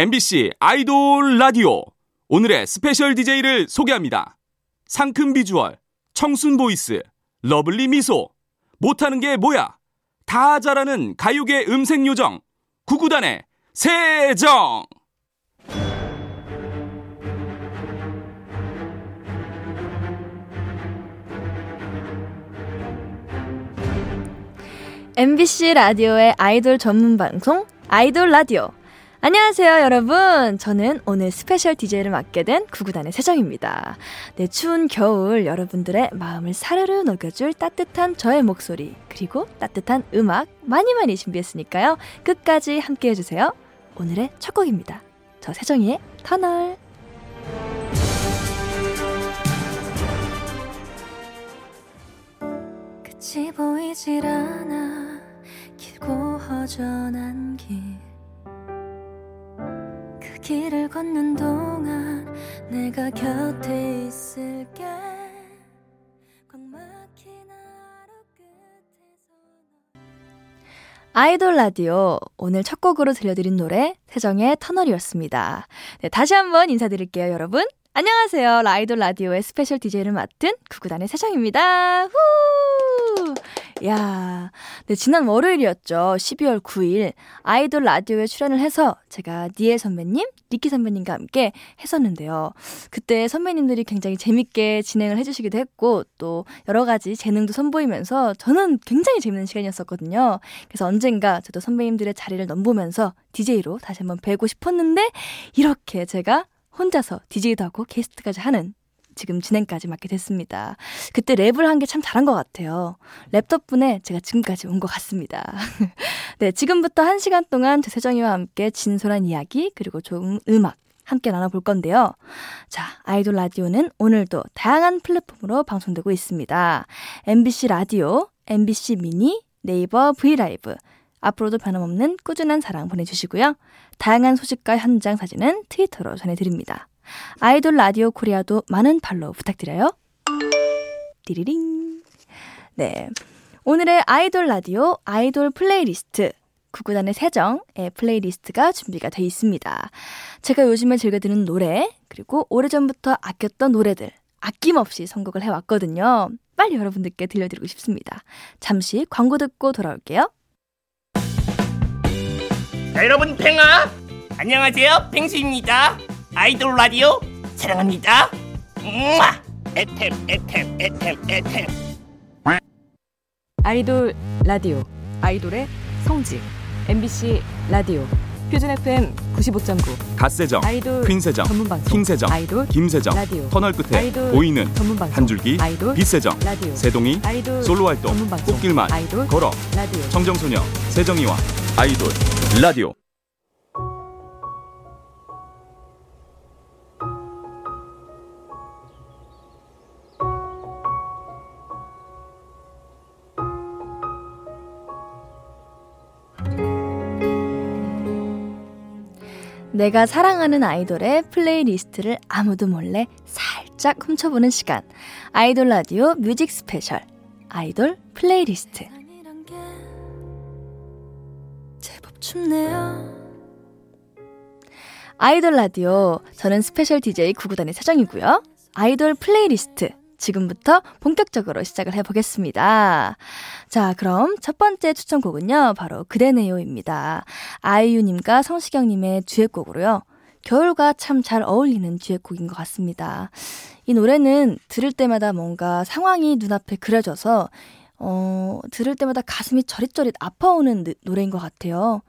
MBC 아이돌 라디오 오늘의 스페셜 DJ를 소개합니다. 상큼 비주얼, 청순 voice, lovely 미소, 못하는 게 뭐야? 다 잘하는 가요계 음색 요정, 구구단의 세정! MBC 라디오의 아이돌 전문 방송 아이돌 라디오. 안녕하세요, 여러분. 저는 오늘 스페셜 DJ를 맡게 된 구구단의 세정입니다. 네, 추운 겨울 여러분들의 마음을 사르르 녹여줄 따뜻한 저의 목소리, 그리고 따뜻한 음악 많이 많이 준비했으니까요. 끝까지 함께 해주세요. 오늘의 첫 곡입니다. 저 세정이의 터널. 끝이 보이질 않아 길고 허전한 길그 길을 걷는 동안 내가 곁에 있을게 아이돌 라디오 오늘 첫 곡으로 들려드린 노래 세정의 터널이었습니다. 네, 다시 한번 인사드릴게요, 여러분. 안녕하세요. 라이돌 라디오의 스페셜 DJ를 맡은 구구단의 세정입니다. 후! 야, 네, 지난 월요일이었죠. 12월 9일 아이돌 라디오에 출연을 해서 제가 니에 선배님, 리키 선배님과 함께 했었는데요. 그때 선배님들이 굉장히 재밌게 진행을 해주시기도 했고 또 여러 가지 재능도 선보이면서 저는 굉장히 재밌는 시간이었었거든요. 그래서 언젠가 저도 선배님들의 자리를 넘보면서 DJ로 다시 한번 뵈고 싶었는데 이렇게 제가 혼자서 DJ도 하고 게스트까지 하는 지금 진행까지 맡게 됐습니다. 그때 랩을 한 게 참 잘한 것 같아요. 랩 덕분에 제가 지금까지 온 것 같습니다. 네, 지금부터 한 시간 동안 제세정이와 함께 진솔한 이야기 그리고 좋은 음악 함께 나눠볼 건데요. 자, 아이돌 라디오는 오늘도 다양한 플랫폼으로 방송되고 있습니다. MBC 라디오, MBC 미니, 네이버 브이라이브, 앞으로도 변함없는 꾸준한 사랑 보내주시고요. 다양한 소식과 현장 사진은 트위터로 전해드립니다. 아이돌 라디오 코리아도 많은 팔로우 부탁드려요. 띠리링. 네. 오늘의 아이돌 라디오 아이돌 플레이리스트 구구단의 세정의 플레이리스트가 준비가 되어 있습니다. 제가 요즘에 즐겨 듣는 노래 그리고 오래전부터 아꼈던 노래들 아낌없이 선곡을 해왔거든요. 빨리 여러분들께 들려드리고 싶습니다. 잠시 광고 듣고 돌아올게요. 자, 여러분 팽아. 안녕하세요. 팽수입니다. 아이돌 라디오 사랑합니다. 우와 에템 에템 에템 에템. 아이돌 라디오 아이돌의 성지. MBC 라디오 표준 FM 95.9 갓세정, 아이돌 퀸세정, 전문 방송 킹세정, 아이돌 김세정, 라디오 터널 끝에 아이돌 보이는 전문 방송 한 줄기 아이돌 빛세정, 라디오 세동이 아이돌 솔로 활동 전문 방송 꽃길만 아이돌 걸어 라디오. 청정소녀 세정이와 아이돌 라디오 내가 사랑하는 아이돌의 플레이리스트를 아무도 몰래 살짝 훔쳐보는 시간. 아이돌 라디오 뮤직 스페셜. 아이돌 플레이리스트. 제법 춥네요. 아이돌 라디오. 저는 스페셜 DJ 구구단의 사정이고요. 아이돌 플레이리스트. 지금부터 본격적으로 시작을 해보겠습니다. 자, 그럼 첫 번째 추천곡은요, 바로 그대네요입니다. 아이유님과 성시경님의 듀엣곡으로요. 겨울과 참 잘 어울리는 듀엣곡인 것 같습니다. 이 노래는 들을 때마다 뭔가 상황이 눈앞에 그려져서, 어, 들을 때마다 가슴이 저릿저릿 아파오는 느- 노래인 것 같아요.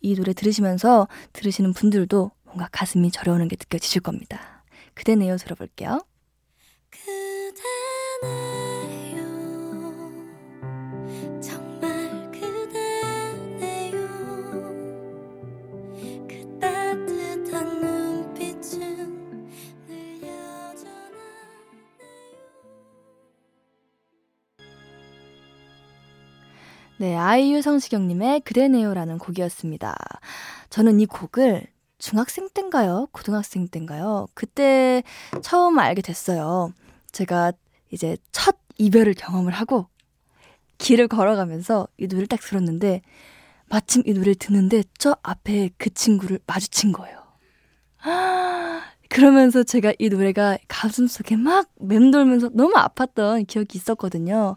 이 노래 들으시면서 들으시는 분들도 뭔가 가슴이 저려오는 게 느껴지실 겁니다. 그대네요 들어볼게요. 네, 아이유 성시경님의 그대네요라는 곡이었습니다. 저는 이 곡을 중학생 땐가요? 고등학생 땐가요? 그때 처음 알게 됐어요. 제가 이제 첫 이별을 경험을 하고 길을 걸어가면서 이 노래를 딱 들었는데 마침 이 노래를 듣는데 저 앞에 그 친구를 마주친 거예요. 그러면서 제가 이 노래가 가슴속에 막 맴돌면서 너무 아팠던 기억이 있었거든요.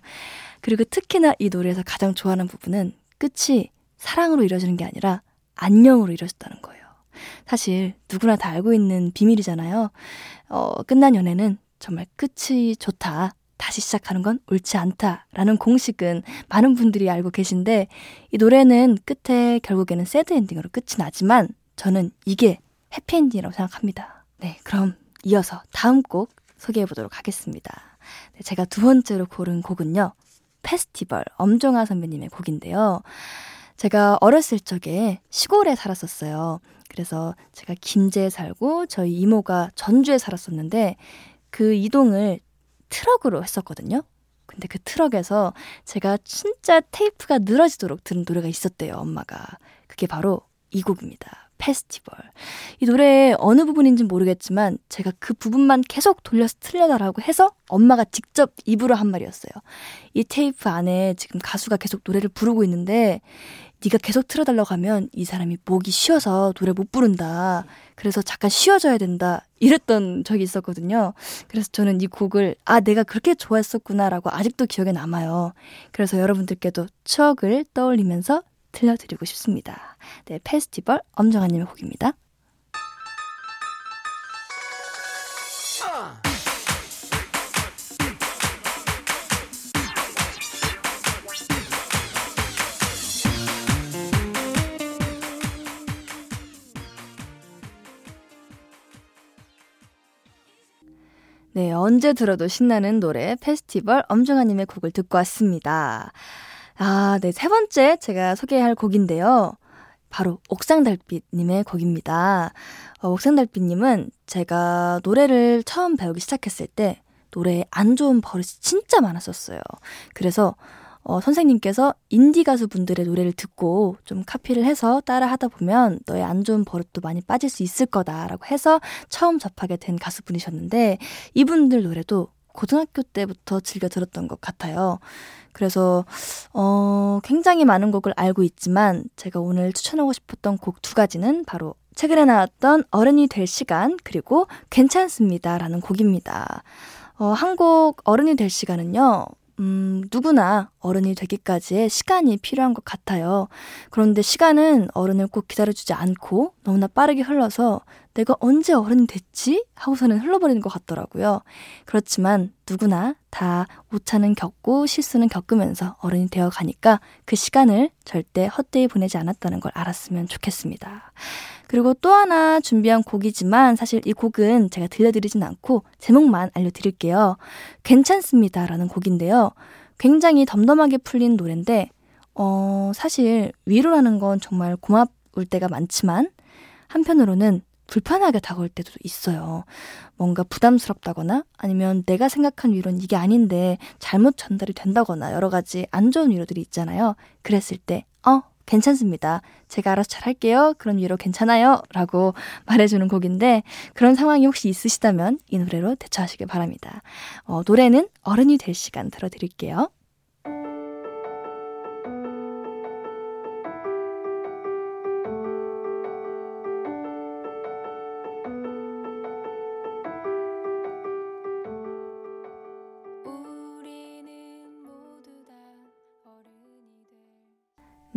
그리고 특히나 이 노래에서 가장 좋아하는 부분은 끝이 사랑으로 이루어지는 게 아니라 안녕으로 이루어졌다는 거예요. 사실 누구나 다 알고 있는 비밀이잖아요. 어, 끝난 연애는 정말 끝이 좋다. 다시 시작하는 건 옳지 않다라는 공식은 많은 분들이 알고 계신데 이 노래는 끝에 결국에는 새드 엔딩으로 끝이 나지만 저는 이게 해피엔딩이라고 생각합니다. 네, 그럼 이어서 다음 곡 소개해 보도록 하겠습니다. 네, 제가 두 번째로 고른 곡은요. 페스티벌 엄정화 선배님의 곡인데요. 제가 어렸을 적에 시골에 살았었어요. 그래서 제가 김제에 살고 저희 이모가 전주에 살았었는데 그 이동을 트럭으로 했었거든요. 근데 그 트럭에서 제가 진짜 테이프가 늘어지도록 들은 노래가 있었대요, 엄마가. 그게 바로 이 곡입니다. 페스티벌. 이 노래의 어느 부분인지 모르겠지만 제가 그 부분만 계속 돌려서 틀려달라고 해서 엄마가 직접 입으로 한 말이었어요. 이 테이프 안에 지금 가수가 계속 노래를 부르고 있는데 네가 계속 틀어달라고 하면 이 사람이 목이 쉬어서 노래 못 부른다. 그래서 잠깐 쉬어줘야 된다. 이랬던 적이 있었거든요. 그래서 저는 이 곡을 아 내가 그렇게 좋아했었구나라고 아직도 기억에 남아요. 그래서 여러분들께도 추억을 떠올리면서 들려드리고 싶습니다. 네, 페스티벌 엄정아님의 곡입니다. 네, 언제 들어도 신나는 노래 페스티벌 엄정아님의 곡을 듣고 왔습니다. 아, 네, 세 번째 제가 소개할 곡인데요. 바로 옥상달빛님의 곡입니다. 어, 옥상달빛님은 제가 노래를 처음 배우기 시작했을 때 노래에 안 좋은 버릇이 진짜 많았었어요. 그래서 어, 선생님께서 인디 가수분들의 노래를 듣고 좀 카피를 해서 따라 하다 보면 너의 안 좋은 버릇도 많이 빠질 수 있을 거다라고 해서 처음 접하게 된 가수분이셨는데 이분들 노래도 고등학교 때부터 즐겨 들었던 것 같아요. 그래서 어 굉장히 많은 곡을 알고 있지만 제가 오늘 추천하고 싶었던 곡 두 가지는 바로 최근에 나왔던 어른이 될 시간 그리고 괜찮습니다라는 곡입니다. 어, 한곡 어른이 될 시간은요. 음, 누구나 어른이 되기까지의 시간이 필요한 것 같아요. 그런데 시간은 어른을 꼭 기다려주지 않고 너무나 빠르게 흘러서 내가 언제 어른이 됐지? 하고서는 흘러버리는 것 같더라고요. 그렇지만 누구나 다 오차는 겪고 실수는 겪으면서 어른이 되어 가니까 그 시간을 절대 헛되이 보내지 않았다는 걸 알았으면 좋겠습니다. 그리고 또 하나 준비한 곡이지만 사실 이 곡은 제가 들려드리진 않고 제목만 알려드릴게요. 괜찮습니다. 라는 곡인데요. 굉장히 덤덤하게 풀린 노래인데, 어, 사실 위로라는 건 정말 고마울 때가 많지만, 한편으로는 불편하게 다가올 때도 있어요. 뭔가 부담스럽다거나 아니면 내가 생각한 위로는 이게 아닌데 잘못 전달이 된다거나 여러 가지 안 좋은 위로들이 있잖아요. 그랬을 때, 어, 괜찮습니다. 제가 알아서 잘 할게요. 그런 위로 괜찮아요. 라고 말해주는 곡인데, 그런 상황이 혹시 있으시다면 이 노래로 대처하시길 바랍니다. 어, 노래는 어른이 될 시간 들어드릴게요.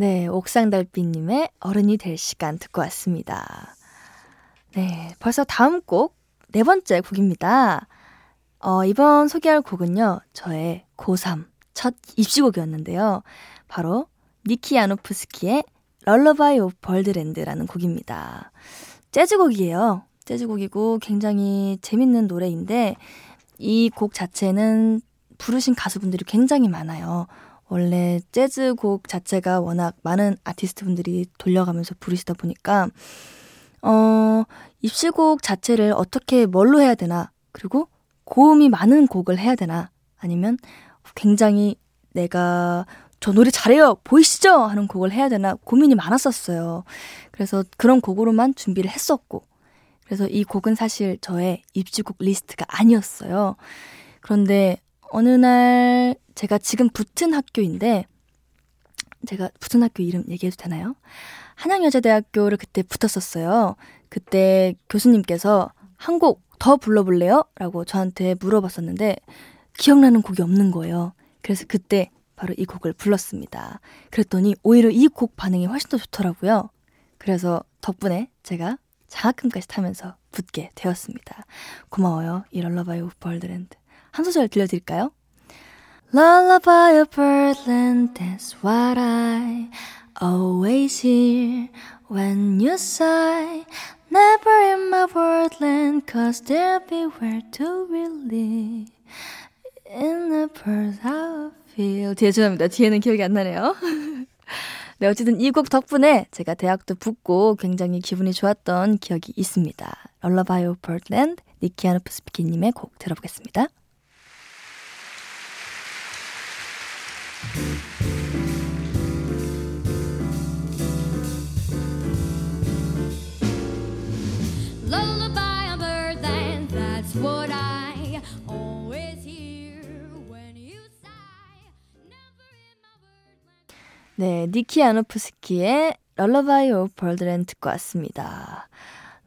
네, 옥상달빛님의 어른이 될 시간 듣고 왔습니다. 네, 벌써 다음 곡, 네 번째 곡입니다. 어, 이번 소개할 곡은요, 저의 고3 첫 입시곡이었는데요. 바로 니키 야노프스키의 럴러바이 오브 벌드랜드라는 곡입니다. 재즈곡이에요. 재즈곡이고 굉장히 재밌는 노래인데 이 곡 자체는 부르신 가수분들이 굉장히 많아요. 원래 재즈 곡 자체가 워낙 많은 아티스트 분들이 돌려가면서 부르시다 보니까, 어, 입시곡 자체를 어떻게 뭘로 해야 되나, 그리고 고음이 많은 곡을 해야 되나, 아니면 굉장히 내가 저 노래 잘해요! 보이시죠? 하는 곡을 해야 되나 고민이 많았었어요. 그래서 그런 곡으로만 준비를 했었고, 그래서 이 곡은 사실 저의 입시곡 리스트가 아니었어요. 그런데 어느 날 제가 지금 붙은 학교인데 제가 붙은 학교 이름 얘기해도 되나요? 한양여자대학교를 그때 붙었었어요. 그때 교수님께서 한 곡 더 불러볼래요? 라고 저한테 물어봤었는데 기억나는 곡이 없는 거예요. 그래서 그때 바로 이 곡을 불렀습니다. 그랬더니 오히려 이 곡 반응이 훨씬 더 좋더라고요. 그래서 덕분에 제가 장학금까지 타면서 붙게 되었습니다. 고마워요. 이 럴러바이 오브 벌드랜드. 한 소절 들려드릴까요? Lullaby of birdland, that's what I always hear when you sigh. Never in my worldland, cause there'll be where to really in the bird I feel. 뒤에 죄송합니다. 뒤에는 기억이 안 나네요. 네, 어쨌든 이 곡 덕분에 제가 대학도 붙고 굉장히 기분이 좋았던 기억이 있습니다. 럴러바이 오브 버드랜드, 니키아노프 스피키님의 곡 들어보겠습니다. 네, 니키 아노프스키의 럴러바이 오브 벌드랜 듣고 왔습니다.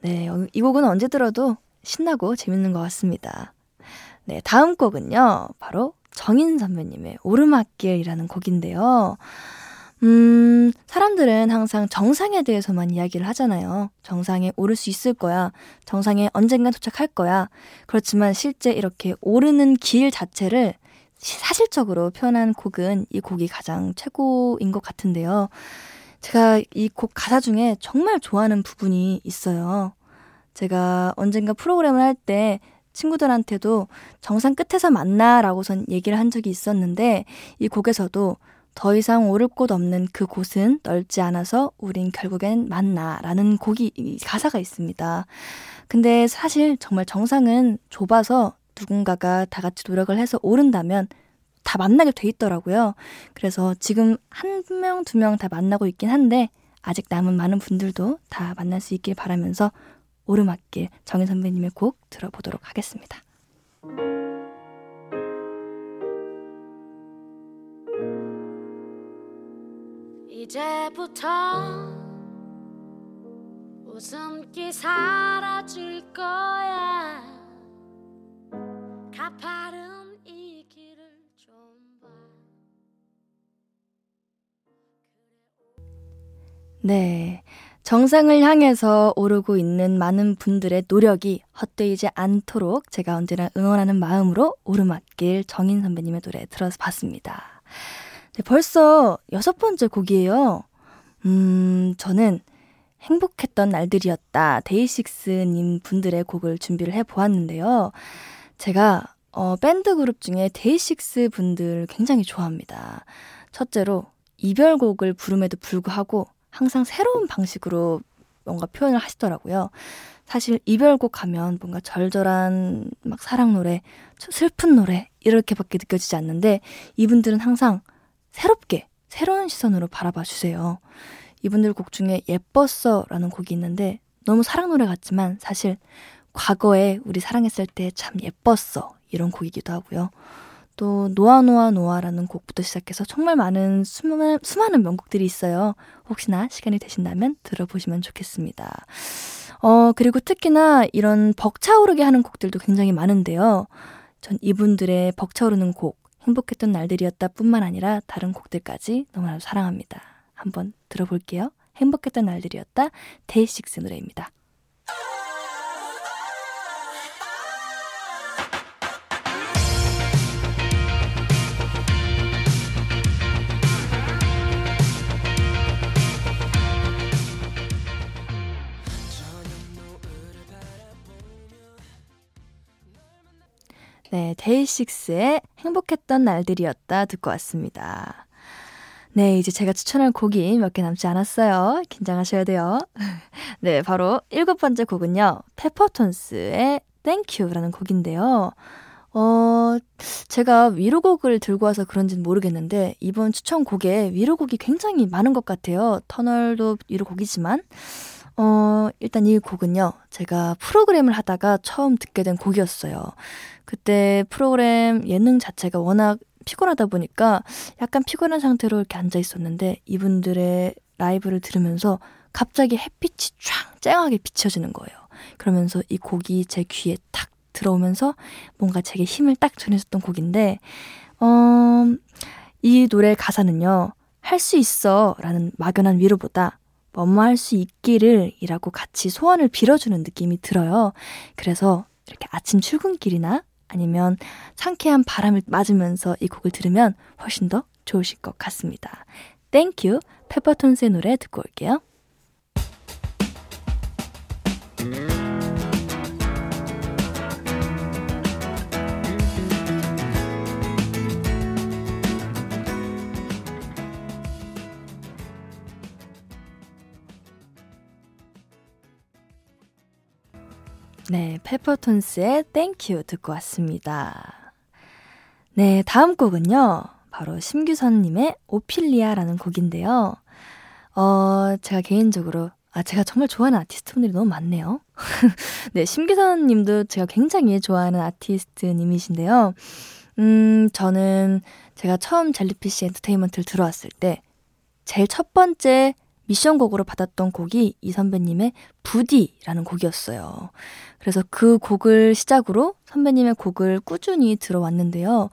네, 어, 이 곡은 언제 들어도 신나고 재밌는 것 같습니다. 네, 다음 곡은요, 바로 정인 선배님의 오르막길이라는 곡인데요. 음, 사람들은 항상 정상에 대해서만 이야기를 하잖아요. 정상에 오를 수 있을 거야. 정상에 언젠가 도착할 거야. 그렇지만 실제 이렇게 오르는 길 자체를 시- 사실적으로 표현한 곡은 이 곡이 가장 최고인 것 같은데요. 제가 이 곡 가사 중에 정말 좋아하는 부분이 있어요. 제가 언젠가 프로그램을 할 때 친구들한테도 정상 끝에서 만나라고선 얘기를 한 적이 있었는데 이 곡에서도 더 이상 오를 곳 없는 그 곳은 넓지 않아서 우린 결국엔 만나라는 곡이 이 가사가 있습니다. 근데 사실 정말 정상은 좁아서 누군가가 다 같이 노력을 해서 오른다면 다 만나게 돼 있더라고요. 그래서 지금 한 명, 두 명 다 만나고 있긴 한데 아직 남은 많은 분들도 다 만날 수 있길 바라면서 오르막길 정인 선배님의 곡 들어보도록 하겠습니다. 이제부터 웃음기 사라질 거야 가파른 이 길을 좀 봐. 네. 정상을 향해서 오르고 있는 많은 분들의 노력이 헛되이지 않도록 제가 언제나 응원하는 마음으로 오르막길 정인 선배님의 노래 들어서 봤습니다. 네, 벌써 여섯 번째 곡이에요. 음, 저는 행복했던 날들이었다. 데이식스님 분들의 곡을 준비를 해 보았는데요. 제가 어, 밴드 그룹 중에 데이식스 분들 굉장히 좋아합니다. 첫째로 이별곡을 부름에도 불구하고 항상 새로운 방식으로 뭔가 표현을 하시더라고요. 사실 이별곡 하면 뭔가 절절한 막 사랑 노래, 슬픈 노래 이렇게밖에 느껴지지 않는데 이분들은 항상 새롭게 새로운 시선으로 바라봐 주세요. 이분들 곡 중에 예뻤어라는 곡이 있는데 너무 사랑 노래 같지만 사실 과거에 우리 사랑했을 때 참 예뻤어 이런 곡이기도 하고요. 또 노아 노아 노아라는 곡부터 시작해서 정말 많은 수많은, 수많은 명곡들이 있어요. 혹시나 시간이 되신다면 들어보시면 좋겠습니다. 어, 그리고 특히나 이런 벅차오르게 하는 곡들도 굉장히 많은데요. 전 이분들의 벅차오르는 곡, 행복했던 날들이었다 뿐만 아니라 다른 곡들까지 너무나도 사랑합니다. 한번 들어볼게요. 행복했던 날들이었다. 데이식스 노래입니다. 네, 데이식스의 행복했던 날들이었다 듣고 왔습니다. 네, 이제 제가 추천할 곡이 몇 개 남지 않았어요. 긴장하셔야 돼요. 네, 바로 일곱 번째 곡은요. 페퍼톤스의 You라는 곡인데요. 어, 제가 위로곡을 들고 와서 그런지는 모르겠는데, 이번 추천곡에 위로곡이 굉장히 많은 것 같아요. 터널도 위로곡이지만, 어, 일단 이 곡은요, 제가 프로그램을 하다가 처음 듣게 된 곡이었어요. 그때 프로그램 예능 자체가 워낙 피곤하다 보니까 약간 피곤한 상태로 이렇게 앉아 있었는데, 이분들의 라이브를 들으면서 갑자기 햇빛이 쫙 쨍하게 비춰지는 거예요. 그러면서 이 곡이 제 귀에 탁 들어오면서 뭔가 제게 힘을 딱 전해줬던 곡인데, 어, 이 노래 가사는요, 할 수 있어 라는 막연한 위로보다 뭐뭐 할 수 있기를 이라고 같이 소원을 빌어주는 느낌이 들어요. 그래서 이렇게 아침 출근길이나 아니면 상쾌한 바람을 맞으면서 이 곡을 들으면 훨씬 더 좋으실 것 같습니다. 땡큐 페퍼톤스의 노래 듣고 올게요. 네, 페퍼톤스의 땡큐 듣고 왔습니다. 네, 다음 곡은요. 바로 심규선님의 오필리아라는 곡인데요. 어, 제가 개인적으로, 아, 제가 정말 좋아하는 아티스트 분들이 너무 많네요. 네, 심규선 님도 제가 굉장히 좋아하는 아티스트 님이신데요. 음, 저는 제가 처음 젤리피쉬 엔터테인먼트를 들어왔을 때, 제일 첫 번째 미션곡으로 받았던 곡이 이 선배님의 부디라는 곡이었어요. 그래서 그 곡을 시작으로 선배님의 곡을 꾸준히 들어왔는데요.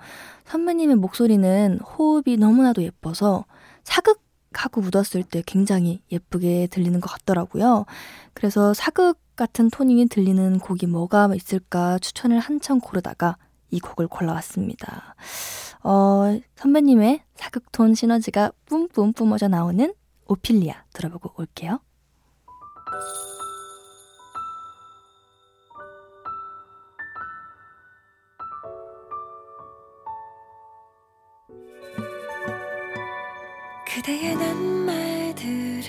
선배님의 목소리는 호흡이 너무나도 예뻐서 사극하고 묻었을 때 굉장히 예쁘게 들리는 것 같더라고요. 그래서 사극 같은 토닝이 들리는 곡이 뭐가 있을까 추천을 한참 고르다가 이 곡을 골라왔습니다. 어, 선배님의 사극톤 시너지가 뿜뿜 뿜어져 나오는 오필리아 들어보고 올게요. 그대의 낱말들은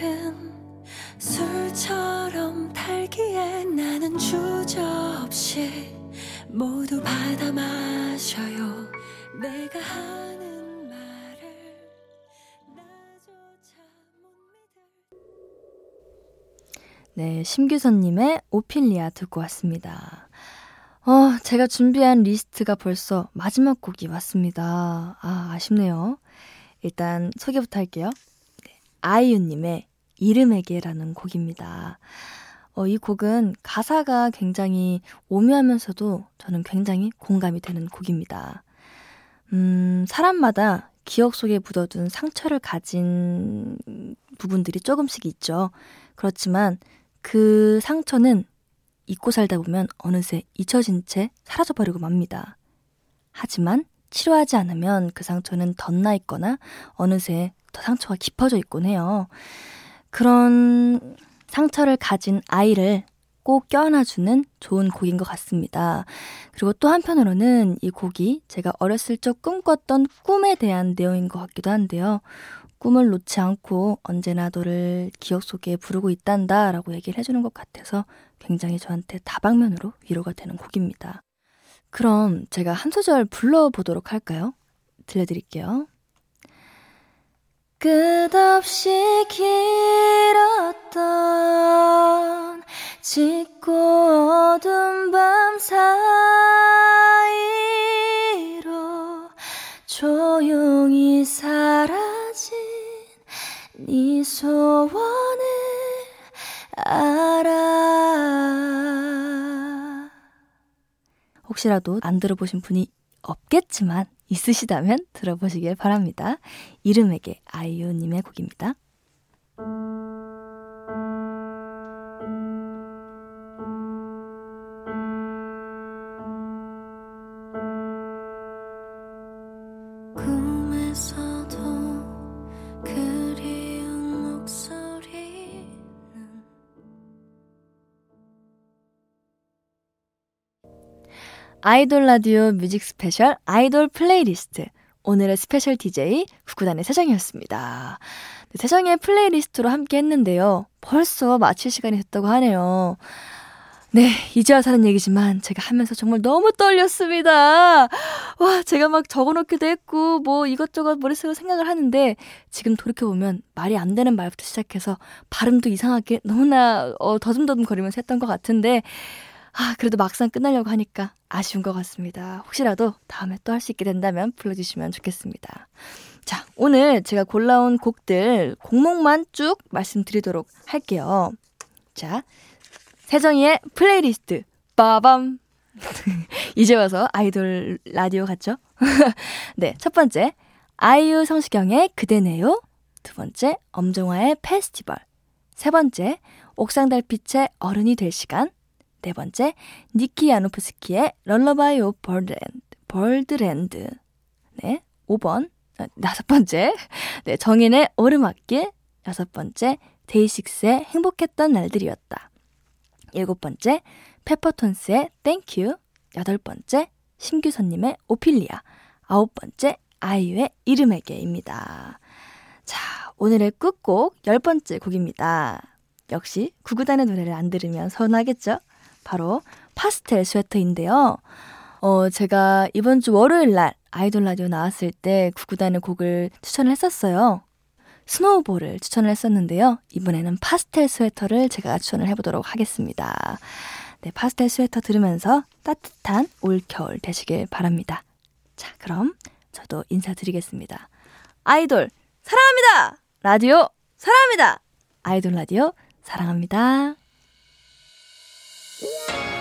술처럼 달기에 나는 주저없이 모두 받아 마셔요 내가 하는 네, 심규선님의 오필리아 듣고 왔습니다. 어, 제가 준비한 리스트가 벌써 마지막 곡이 왔습니다. 아, 아쉽네요. 일단 소개부터 할게요. 네, 아이유님의 이름에게라는 곡입니다. 어, 이 곡은 가사가 굉장히 오묘하면서도 저는 굉장히 공감이 되는 곡입니다. 음, 사람마다 기억 속에 묻어둔 상처를 가진 부분들이 조금씩 있죠. 그렇지만 그 상처는 잊고 살다 보면 어느새 잊혀진 채 사라져버리고 맙니다. 하지만 치료하지 않으면 그 상처는 덧나 있거나 어느새 더 상처가 깊어져 있곤 해요. 그런 상처를 가진 아이를 꼭 껴안아주는 좋은 곡인 것 같습니다. 그리고 또 한편으로는 이 곡이 제가 어렸을 적 꿈꿨던 꿈에 대한 내용인 것 같기도 한데요. 꿈을 놓지 않고 언제나 너를 기억 속에 부르고 있단다 라고 얘기를 해주는 것 같아서 굉장히 저한테 다방면으로 위로가 되는 곡입니다. 그럼 제가 한 소절 불러보도록 할까요? 들려드릴게요. 끝없이 길었던 짙고 어두운 밤 사이 네 소원을 알아. 혹시라도 안 들어보신 분이 없겠지만 있으시다면 들어보시길 바랍니다. 이름에게 아이유님의 곡입니다. 아이돌 라디오 뮤직 스페셜 아이돌 플레이리스트. 오늘의 스페셜 DJ 구구단의 세정이었습니다. 네, 세정의 플레이리스트로 함께 했는데요. 벌써 마칠 시간이 됐다고 하네요. 네, 이제 와서 하는 얘기지만 제가 하면서 정말 너무 떨렸습니다. 와, 제가 막 적어놓기도 했고, 뭐 이것저것 머릿속으로 생각을 하는데, 지금 돌이켜보면 말이 안 되는 말부터 시작해서 발음도 이상하게 너무나 어, 더듬더듬 거리면서 했던 것 같은데, 아, 그래도 막상 끝나려고 하니까 아쉬운 것 같습니다. 혹시라도 다음에 또 할 수 있게 된다면 불러주시면 좋겠습니다. 자, 오늘 제가 골라온 곡들 곡목만 쭉 말씀드리도록 할게요. 자, 세정이의 플레이리스트 빠밤. 이제 와서 아이돌 라디오 같죠? 네, 첫 번째 아이유 성시경의 그대네요. 두 번째 엄정화의 페스티벌. 세 번째 옥상 달빛의 어른이 될 시간. 네 번째 니키 야노프스키의 Lullaby of Birdland. Birdland. 네, 5번 아, 다섯 번째 네, 정인의 오르막길. 여섯 번째 데이식스의 행복했던 날들이었다. 일곱 번째 페퍼톤스의 Thank You. 여덟 번째 심규선님의 오필리아. 아홉 번째 아이유의 이름에게입니다. 자, 오늘의 끝곡 열 번째 곡입니다. 역시 구구단의 노래를 안 들으면 서운하겠죠? 바로 파스텔 스웨터인데요. 어, 제가 이번 주 월요일 날 아이돌 라디오 나왔을 때 구구단의 곡을 추천을 했었어요. Snowball을 추천을 했었는데요. 이번에는 파스텔 스웨터를 제가 추천을 해보도록 하겠습니다. 네, 파스텔 스웨터 들으면서 따뜻한 올겨울 되시길 바랍니다. 자, 그럼 저도 인사드리겠습니다. 아이돌 사랑합니다! 라디오 사랑합니다! 아이돌 라디오 사랑합니다. Yeah!